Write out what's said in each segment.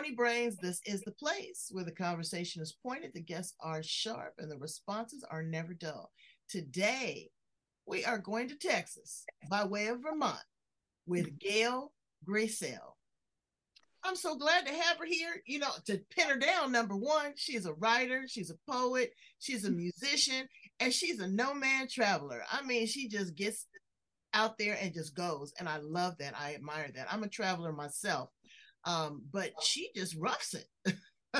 Mahoney Brains, this is the place where the conversation is pointed, the guests are sharp, and the responses are never dull. Today, we are going to Texas by way of Vermont with Gail Grycel. I'm so glad to have her here. You know, to pin her down, number one, she's a writer, she's a poet, she's a musician, and she's a no man traveler. I mean, she just gets out there and just goes. And I love that. I admire that. I'm a traveler myself. Um, but she just roughs it.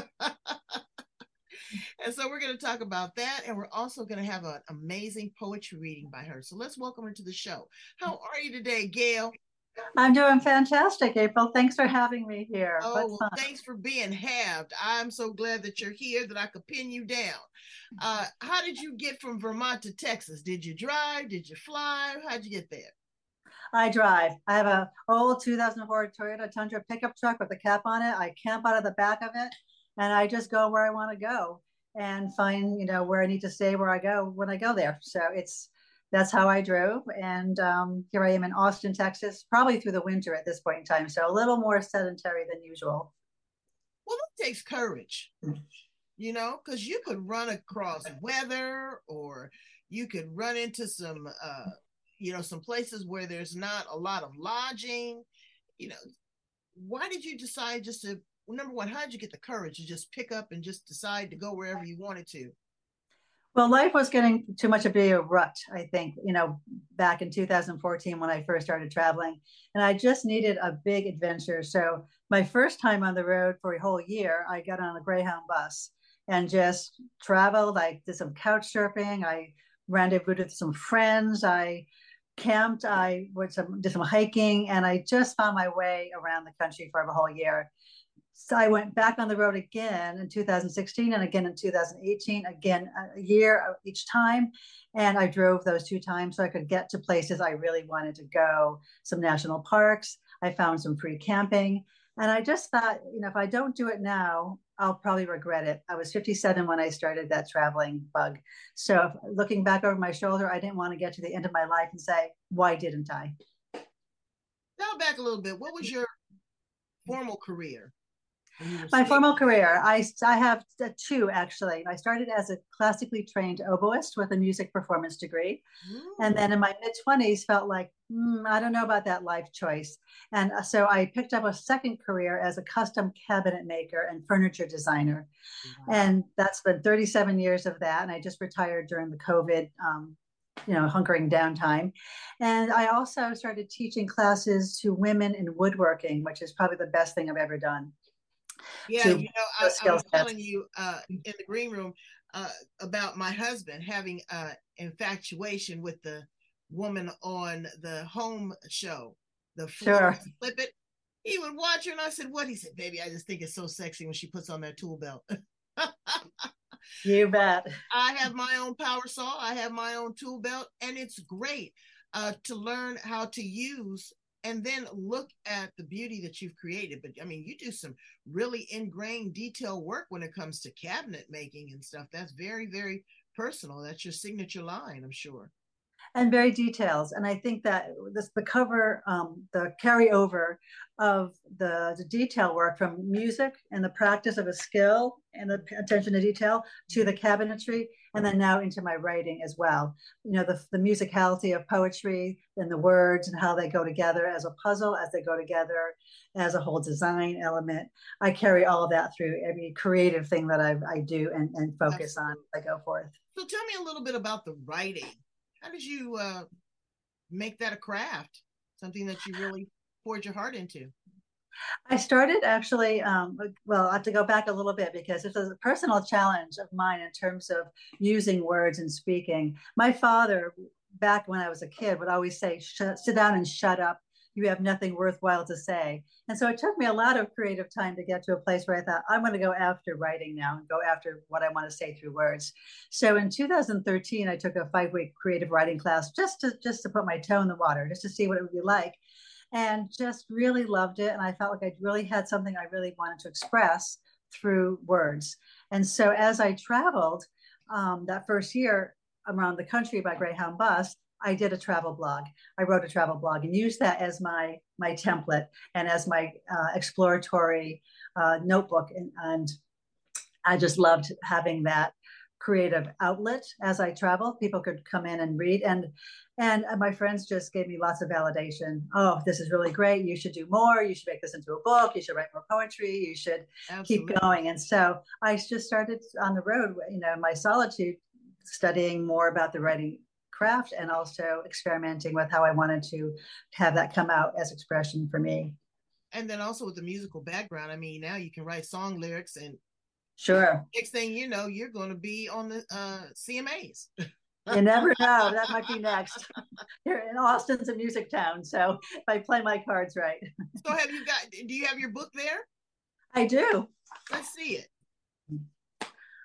and so we're going to talk about that. And we're also going to have an amazing poetry reading by her. So let's welcome her to the show. How are you today, Gail? I'm doing fantastic, April. Thanks for having me here. Oh, well, thanks for being halved. I'm so glad that you're here that I could pin you down. Uh, how did you get from Vermont to Texas? Did you drive? Did you fly? How'd you get there? I drive. I have a old 2004 Toyota Tundra pickup truck with a cap on it. I camp out of the back of it, and I just go where I want to go and find, you know, where I need to stay, where I go when I go there. So it's that's how I drove. And um, here I am in Austin, Texas, probably through the winter at this point in time. So a little more sedentary than usual. Well, it takes courage, you know, because you could run across weather or you could run into some, uh, you know, some places where there's not a lot of lodging. You know, why did you decide just to, number one, how did you get the courage to just pick up and just decide to go wherever you wanted to? Well, life was getting too much of a rut, I think, you know, back in 2014 when I first started traveling. And I just needed a big adventure. So, my first time on the road for a whole year, I got on a Greyhound bus and just traveled. I did some couch surfing. I rendezvoused with some friends. I camped. I went some, did some hiking, and I just found my way around the country for a whole year. So I went back on the road again in 2016 and again in 2018, again a year each time. And I drove those two times so I could get to places I really wanted to go, some national parks. I found some free camping. And I just thought, you know, if I don't do it now, I'll probably regret it. I was 57 when I started that traveling bug. So looking back over my shoulder, I didn't want to get to the end of my life and say, why didn't I? Now back a little bit. What was your formal career? My formal career, I, I have two actually. I started as a classically trained oboist with a music performance degree. Mm. And then in my mid 20s, felt like, mm, I don't know about that life choice. And uh, so I picked up a second career as a custom cabinet maker and furniture designer. Wow. And that's been 37 years of that. And I just retired during the COVID um, you know hunkering down time and i also started teaching classes to women in woodworking which is probably the best thing i've ever done yeah, you know, I, I, was telling you uh, in the green room uh, about my husband having uh, infatuation with the woman on the home show, the sure. flip it. He would watch her, and I said, "What?" He said, "Baby, I just think it's so sexy when she puts on that tool belt." you bet. I have my own power saw. I have my own tool belt, and it's great uh, to learn how to use and then look at the beauty that you've created. But I mean, you do some really ingrained detail work when it comes to cabinet making and stuff. That's very, very personal. That's your signature line, I'm sure. And very details. And I think that this the cover, um, the carryover of the, the detail work from music and the practice of a skill and the attention to detail to the cabinetry and then now into my writing as well. You know, the, the musicality of poetry and the words and how they go together as a puzzle, as they go together as a whole design element. I carry all of that through every creative thing that I, I do and, and focus Absolutely. on as I go forth. So tell me a little bit about the writing. How did you uh, make that a craft? Something that you really poured your heart into? I started actually, um, well, I have to go back a little bit because it's a personal challenge of mine in terms of using words and speaking. My father, back when I was a kid, would always say, sit down and shut up. You have nothing worthwhile to say. And so it took me a lot of creative time to get to a place where I thought, I'm going to go after writing now and go after what I want to say through words. So in 2013, I took a five week creative writing class just to just to put my toe in the water, just to see what it would be like. And just really loved it. And I felt like I really had something I really wanted to express through words. And so as I traveled um, that first year around the country by Greyhound bus, I did a travel blog. I wrote a travel blog and used that as my my template and as my uh, exploratory uh, notebook. And, and I just loved having that creative outlet as I travel. People could come in and read, and and my friends just gave me lots of validation. Oh, this is really great. You should do more. You should make this into a book. You should write more poetry. You should Absolutely. keep going. And so I just started on the road, you know, my solitude, studying more about the writing craft and also experimenting with how I wanted to have that come out as expression for me. And then also with the musical background, I mean, now you can write song lyrics and sure. Next thing you know, you're going to be on the uh, CMAs. you never know. That might be next. Here in Austin's a music town, so if I play my cards right. so have you got? Do you have your book there? I do. Let's see it.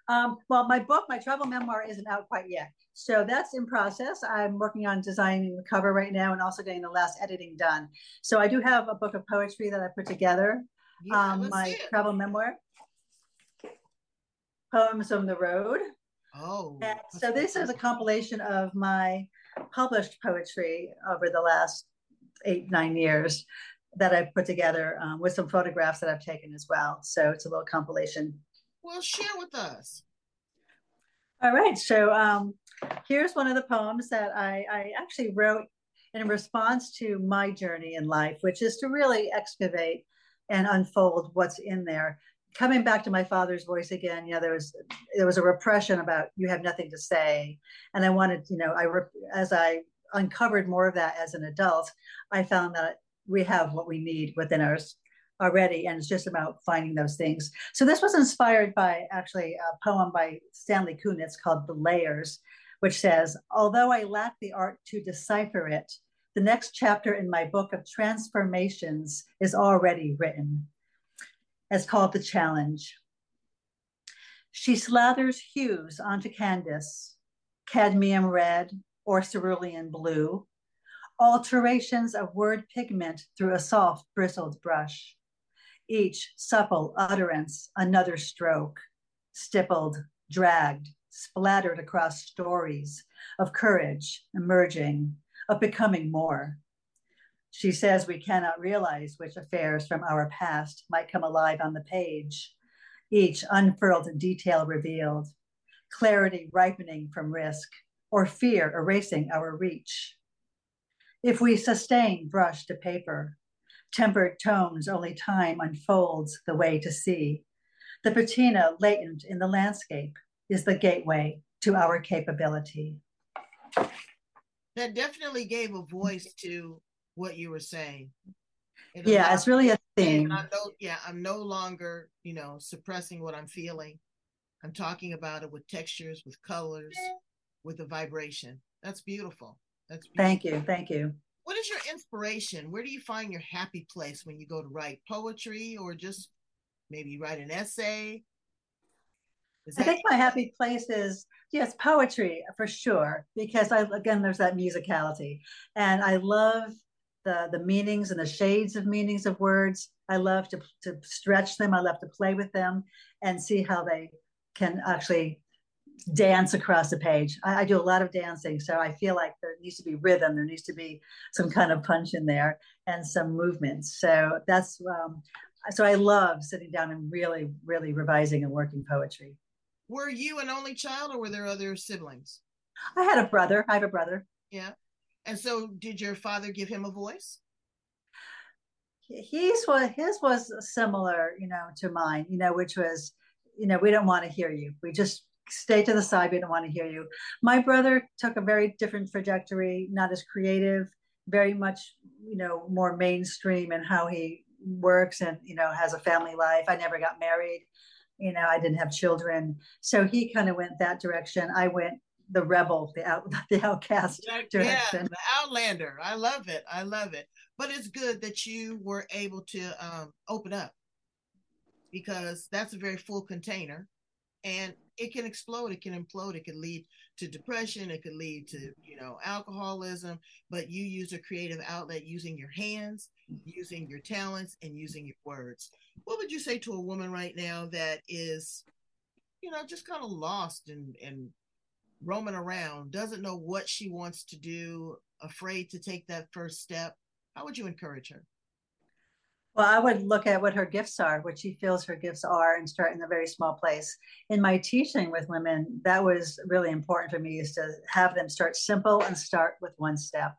Um, well, my book, my travel memoir, isn't out quite yet. So that's in process. I'm working on designing the cover right now and also getting the last editing done. So I do have a book of poetry that I put together. Yeah, um, my travel memoir, Poems on the Road. Oh. And so this is a compilation of my published poetry over the last eight, nine years that I've put together um, with some photographs that I've taken as well. So it's a little compilation. Well, share with us. All right. So um, here's one of the poems that I, I actually wrote in response to my journey in life, which is to really excavate and unfold what's in there. Coming back to my father's voice again, you know, there was there was a repression about you have nothing to say, and I wanted, you know, I as I uncovered more of that as an adult, I found that we have what we need within us already, and it's just about finding those things. So this was inspired by actually a poem by Stanley Kunitz called "The Layers," which says, Although I lack the art to decipher it, the next chapter in my book of transformations is already written. It's called The Challenge. She slathers hues onto canvas, cadmium red or cerulean blue, alterations of word pigment through a soft bristled brush, each supple utterance, another stroke, stippled, dragged, splattered across stories of courage emerging, of becoming more. She says we cannot realize which affairs from our past might come alive on the page, each unfurled detail revealed, clarity ripening from risk, or fear erasing our reach. If we sustain brush to paper, tempered tones only time unfolds the way to see, the patina latent in the landscape, is the gateway to our capability. That definitely gave a voice to what you were saying. It yeah, it's really a theme. I know, yeah, I'm no longer, you know, suppressing what I'm feeling. I'm talking about it with textures, with colors, with the vibration. That's beautiful. That's beautiful. thank you, thank you. What is your inspiration? Where do you find your happy place when you go to write poetry or just maybe write an essay? I think my happy place is yes, poetry for sure, because I again there's that musicality, and I love the the meanings and the shades of meanings of words. I love to to stretch them. I love to play with them and see how they can actually dance across the page. I, I, do a lot of dancing, so I feel like there needs to be rhythm. There needs to be some kind of punch in there and some movements. So that's um, so I love sitting down and really, really revising and working poetry. Were you an only child or were there other siblings? I had a brother. I have a brother. Yeah. And so did your father give him a voice? He's what his was similar, you know, to mine, you know, which was, you know, we don't want to hear you. We just stay to the side. We don't want to hear you. My brother took a very different trajectory, not as creative, very much, you know, more mainstream in how he works and, you know, has a family life. I never got married you know i didn't have children so he kind of went that direction i went the rebel, the out, the outcast yeah, direction. Yeah, the outlander. I love it. I love it. But it's good that you were able to um, open up because that's a very full container, and it can explode. It can implode. It can lead to depression. It could lead to you know alcoholism. But you use a creative outlet using your hands, using your talents, and using your words. What would you say to a woman right now that is, you know, just kind of lost and and roaming around, doesn't know what she wants to do, afraid to take that first step, how would you encourage her? Well, I would look at what her gifts are, what she feels her gifts are, and start in a very small place. In my teaching with women, that was really important for me is to have them start simple and start with one step.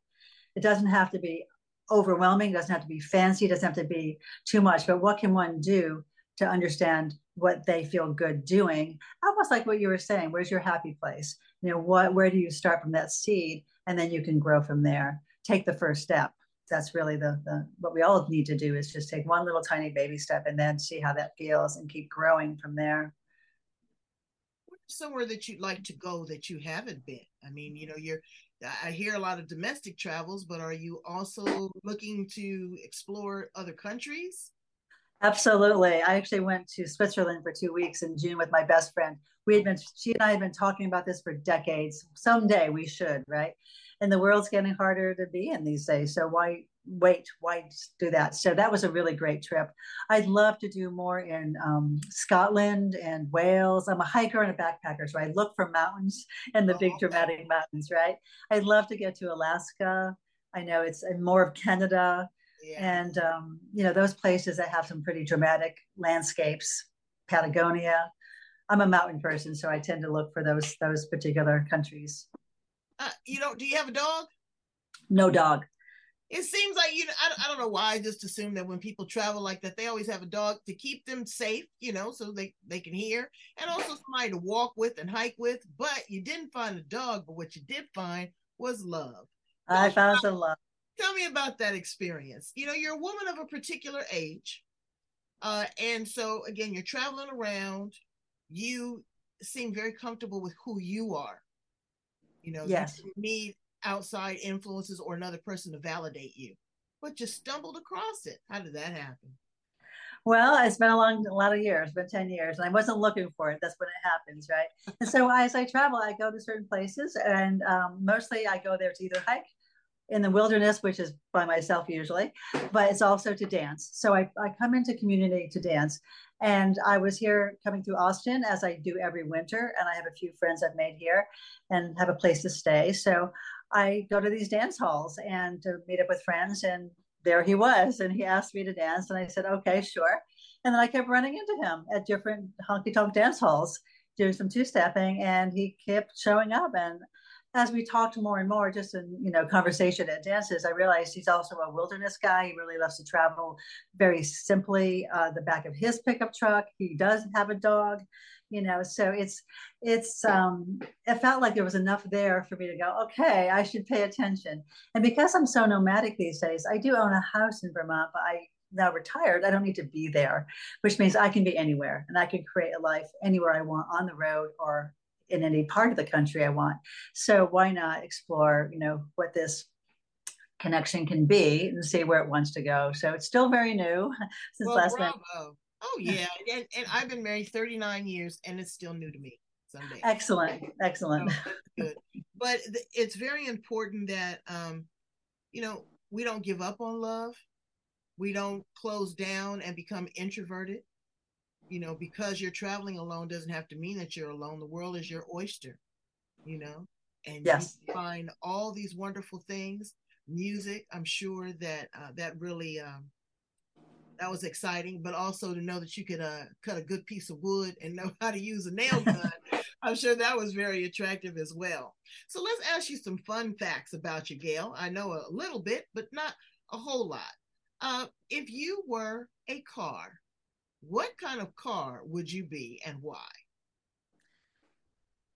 It doesn't have to be overwhelming, doesn't have to be fancy, doesn't have to be too much, but what can one do to understand what they feel good doing? Almost like what you were saying, where's your happy place? You know, what where do you start from that seed and then you can grow from there. Take the first step. That's really the, the what we all need to do is just take one little tiny baby step and then see how that feels and keep growing from there somewhere that you'd like to go that you haven't been? I mean, you know, you're I hear a lot of domestic travels, but are you also looking to explore other countries? Absolutely. I actually went to Switzerland for two weeks in June with my best friend. We had been, she and I had been talking about this for decades. Someday we should, right? And the world's getting harder to be in these days. So why wait? Why do that? So that was a really great trip. I'd love to do more in um, Scotland and Wales. I'm a hiker and a backpacker, so I look for mountains and the oh, big okay. dramatic mountains, right? I'd love to get to Alaska. I know it's more of Canada yeah. and um, you know those places that have some pretty dramatic landscapes patagonia i'm a mountain person so i tend to look for those those particular countries uh, you know do you have a dog no dog it seems like you know I, I don't know why i just assume that when people travel like that they always have a dog to keep them safe you know so they they can hear and also somebody to walk with and hike with but you didn't find a dog but what you did find was love i found some love Tell me about that experience. You know, you're a woman of a particular age. Uh, and so, again, you're traveling around. You seem very comfortable with who you are. You know, yes. you need outside influences or another person to validate you, but just stumbled across it. How did that happen? Well, it's been a long, a lot of years, been 10 years, and I wasn't looking for it. That's when it happens, right? and so as I travel, I go to certain places, and um, mostly I go there to either hike in the wilderness, which is by myself usually, but it's also to dance. So I, I come into community to dance. And I was here coming through Austin as I do every winter. And I have a few friends I've made here and have a place to stay. So I go to these dance halls and to meet up with friends. And there he was. And he asked me to dance. And I said, okay, sure. And then I kept running into him at different honky tonk dance halls doing some two stepping. And he kept showing up. And as we talked more and more, just in you know conversation at dances, I realized he's also a wilderness guy. He really loves to travel very simply. Uh, the back of his pickup truck, he does have a dog, you know. So it's it's um, it felt like there was enough there for me to go, okay, I should pay attention. And because I'm so nomadic these days, I do own a house in Vermont, but I now retired, I don't need to be there, which means I can be anywhere and I can create a life anywhere I want on the road or in any part of the country I want. So why not explore, you know, what this connection can be and see where it wants to go. So it's still very new since well, last bravo. Oh yeah, and, and I've been married 39 years, and it's still new to me. Someday. Excellent, excellent. Oh, good, but it's very important that um, you know we don't give up on love. We don't close down and become introverted you know, because you're traveling alone doesn't have to mean that you're alone. The world is your oyster, you know, and yes. you find all these wonderful things. Music, I'm sure that uh, that really um, that was exciting, but also to know that you could uh, cut a good piece of wood and know how to use a nail gun. I'm sure that was very attractive as well. So let's ask you some fun facts about you, Gail. I know a little bit, but not a whole lot. Uh, if you were a car, what kind of car would you be and why?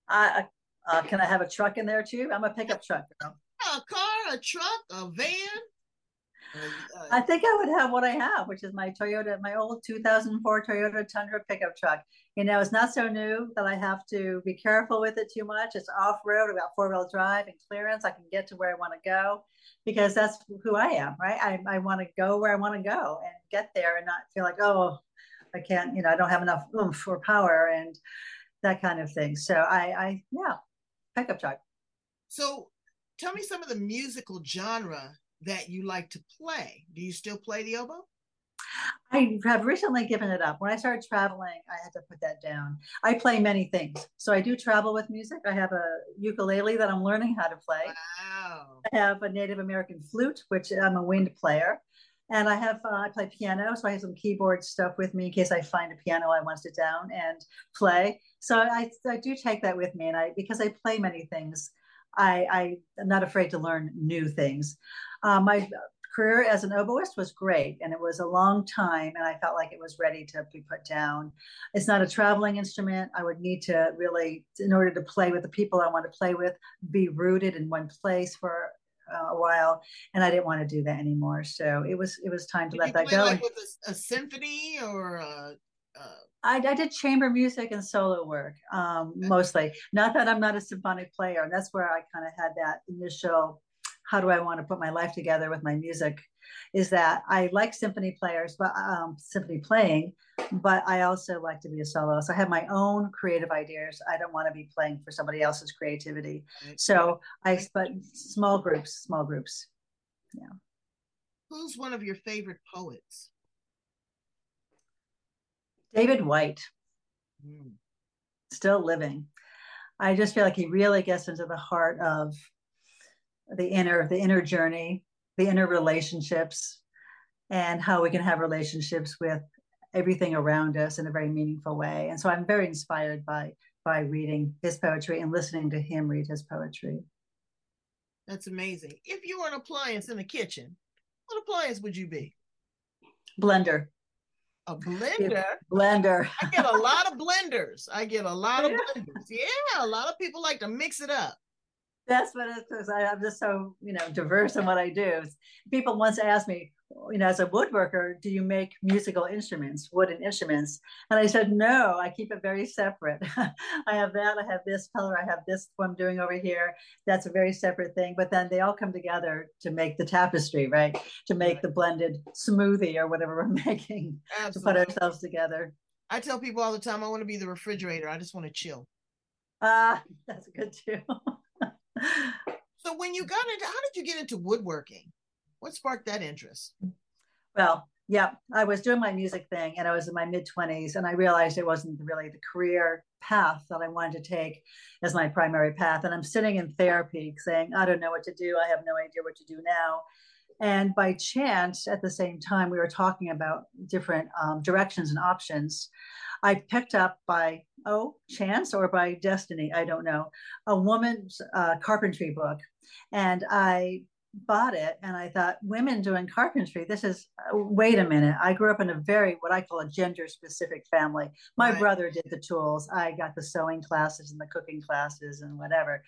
I uh, can I have a truck in there too? I'm a pickup truck. A car, a truck, a van. Uh, I think I would have what I have, which is my Toyota, my old 2004 Toyota Tundra pickup truck. You know, it's not so new that I have to be careful with it too much. It's off road, about four wheel drive and clearance. I can get to where I want to go because that's who I am, right? I, I want to go where I want to go and get there and not feel like, oh, I can't, you know, I don't have enough oomph or power and that kind of thing. So I, I, yeah, pickup truck. So tell me some of the musical genre that you like to play. Do you still play the oboe? I have recently given it up. When I started traveling, I had to put that down. I play many things. So I do travel with music. I have a ukulele that I'm learning how to play. Wow. I have a Native American flute, which I'm a wind player. And I have, uh, I play piano. So I have some keyboard stuff with me in case I find a piano I want to sit down and play. So I, I do take that with me. And I, because I play many things, I, I am not afraid to learn new things. Uh, my career as an oboist was great and it was a long time and i felt like it was ready to be put down it's not a traveling instrument i would need to really in order to play with the people i want to play with be rooted in one place for a while and i didn't want to do that anymore so it was it was time to Did let that go like with a, a symphony or a, a I, I, did chamber music and solo work um, mostly. Not that I'm not a symphonic player, and that's where I kind of had that initial how do I want to put my life together with my music is that I like symphony players, but um, symphony playing, but I also like to be a soloist. I have my own creative ideas. I don't want to be playing for somebody else's creativity. So I, but small groups, small groups. Yeah. Who's one of your favorite poets? David Whyte. Mm. Still living. I just feel like he really gets into the heart of the inner the inner journey the inner relationships and how we can have relationships with everything around us in a very meaningful way. And so i'm very inspired by by reading his poetry and listening to him read his poetry. That's amazing. If you were an appliance in the kitchen what appliance would you be? Blender. A blender? Blender. I get a lot of blenders. I get a lot of blenders. Yeah a lot of people like to mix it up that's what it is. I, I'm just so you know diverse in what I do. People once asked me, you know, as a woodworker, do you make musical instruments, wooden instruments? And I said, no, I keep it very separate. I have that, I have this color, I have this one I'm doing over here. That's a very separate thing. But then they all come together to make the tapestry, right? To make the blended smoothie or whatever we're making Absolutely. to put ourselves together. I tell people all the time, I want to be the refrigerator. I just want to chill. Ah, uh, that's good too. so when you got into how did you get into woodworking? What sparked that interest? Well yeah i was doing my music thing and i was in my mid 20s and i realized it wasn't really the career path that i wanted to take as my primary path. And i'm sitting in therapy saying i don't know what to do. I have no idea what to do now and by chance at the same time we were talking about different um, directions and options. I picked up by oh chance or by destiny, I don't know, a woman's uh, carpentry book, and I bought it and I thought, women doing carpentry, this is, uh, wait a minute. I grew up in a very, what I call a gender specific family. My right. brother did the tools. I got the sewing classes and the cooking classes and whatever.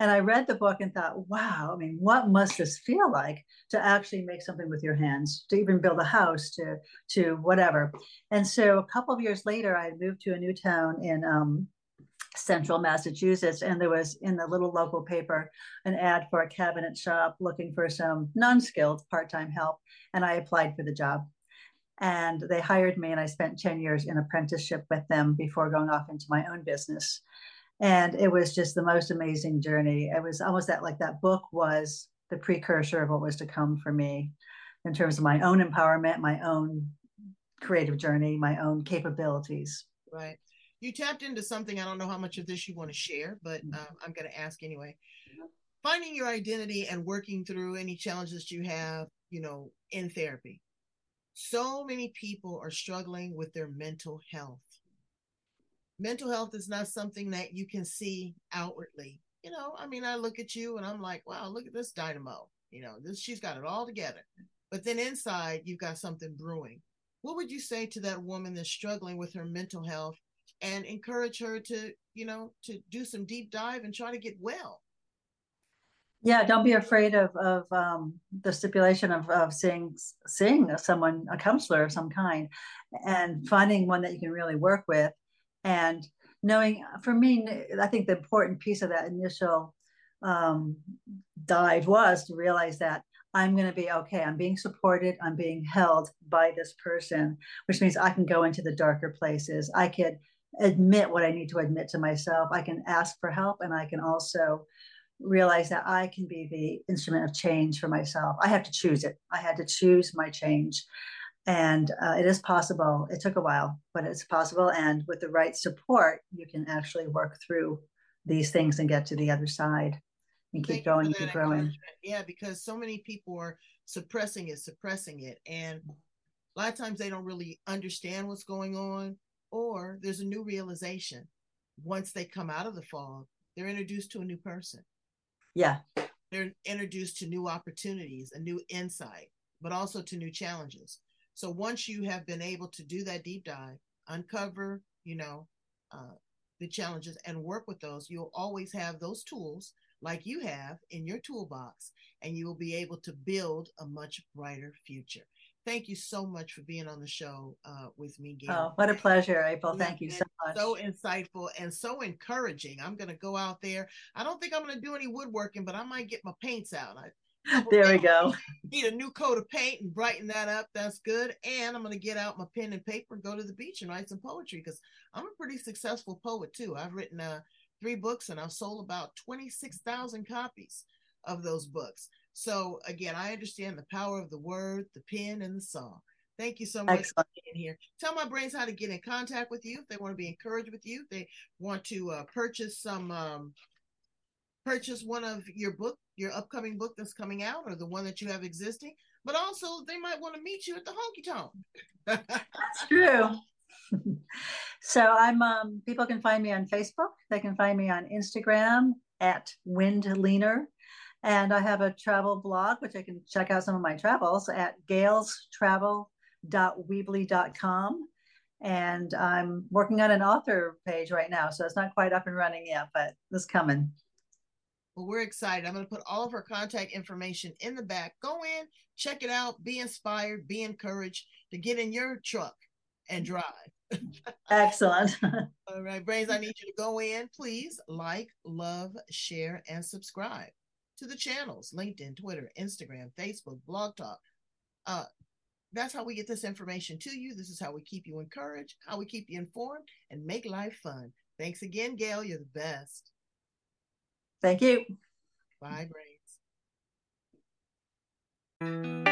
And I read the book and thought, wow, I mean, what must this feel like to actually make something with your hands, to even build a house, to, to whatever. And so a couple of years later, I moved to a new town in, um, central Massachusetts. And there was in the little local paper an ad for a cabinet shop looking for some non skilled part time help. And I applied for the job. And they hired me, and I spent 10 years in apprenticeship with them before going off into my own business. And it was just the most amazing journey. It was almost that like that book was the precursor of what was to come for me in terms of my own empowerment, my own creative journey, my own capabilities. Right you tapped into something. I don't know how much of this you want to share, but uh, I'm going to ask anyway. Finding your identity and working through any challenges you have, you know, in therapy. So many people are struggling with their mental health. Mental health is not something that you can see outwardly. You know, I mean, I look at you and I'm like, wow, look at this dynamo. You know, this she's got it all together. But then inside, you've got something brewing. What would you say to that woman that's struggling with her mental health and encourage her to, you know, to do some deep dive and try to get well. Yeah, don't be afraid of of um, the stipulation of of seeing seeing someone a counselor of some kind, and finding one that you can really work with, and knowing. For me, I think the important piece of that initial um, dive was to realize that I'm going to be okay. I'm being supported. I'm being held by this person, which means I can go into the darker places. I can admit what I need to admit to myself. I can ask for help, and I can also realize that I can be the instrument of change for myself. I have to choose it. I had to choose my change. And uh, it is possible. It took a while, but it's possible. And with the right support, you can actually work through these things and get to the other side and keep going, keep growing. Yeah, because so many people are suppressing it, suppressing it. And a lot of times they don't really understand what's going on, or there's a new realization. Once they come out of the fog, they're introduced to a new person. Yeah. They're introduced to new opportunities, a new insight, but also to new challenges. So once you have been able to do that deep dive, uncover, you know, uh, the challenges and work with those, you'll always have those tools like you have in your toolbox, and you will be able to build a much brighter future. Thank you so much for being on the show uh, with me, Gail. Oh, what a pleasure, April. Thank you so much. So insightful and so encouraging. I'm going to go out there. I don't think I'm going to do any woodworking, but I might get my paints out. I, there we go. Need a new coat of paint and brighten that up. That's good. And I'm going to get out my pen and paper and go to the beach and write some poetry because I'm a pretty successful poet too. I've written uh, three books and I've sold about 26,000 copies of those books. So again, I understand the power of the word, the pen, and the song. Thank you so much Excellent. for being here. Tell my brains how to get in contact with you if they want to be encouraged with you. If they want to uh, purchase some, um, purchase one of your book, your upcoming book that's coming out, or the one that you have existing. But also, they might want to meet you at the honky tonk. that's true. so I'm um, people can find me on Facebook. They can find me on Instagram at Windleaner. And I have a travel blog, which I can check out some of my travels at gailstravel.weebly.com. And I'm working on an author page right now. So it's not quite up and running yet, but it's coming. Well, we're excited. I'm going to put all of her contact information in the back. Go in, check it out, be inspired, be encouraged to get in your truck and drive. Excellent. All right, Brains, I need you to go in, please like, love, share, and subscribe to the channels LinkedIn, Twitter, Instagram, Facebook, Blog Talk. Uh, that's how we get this information to you. This is how we keep you encouraged, how we keep you informed, and make life fun. Thanks again, Gail. You're the best. Thank you. Bye, Brains.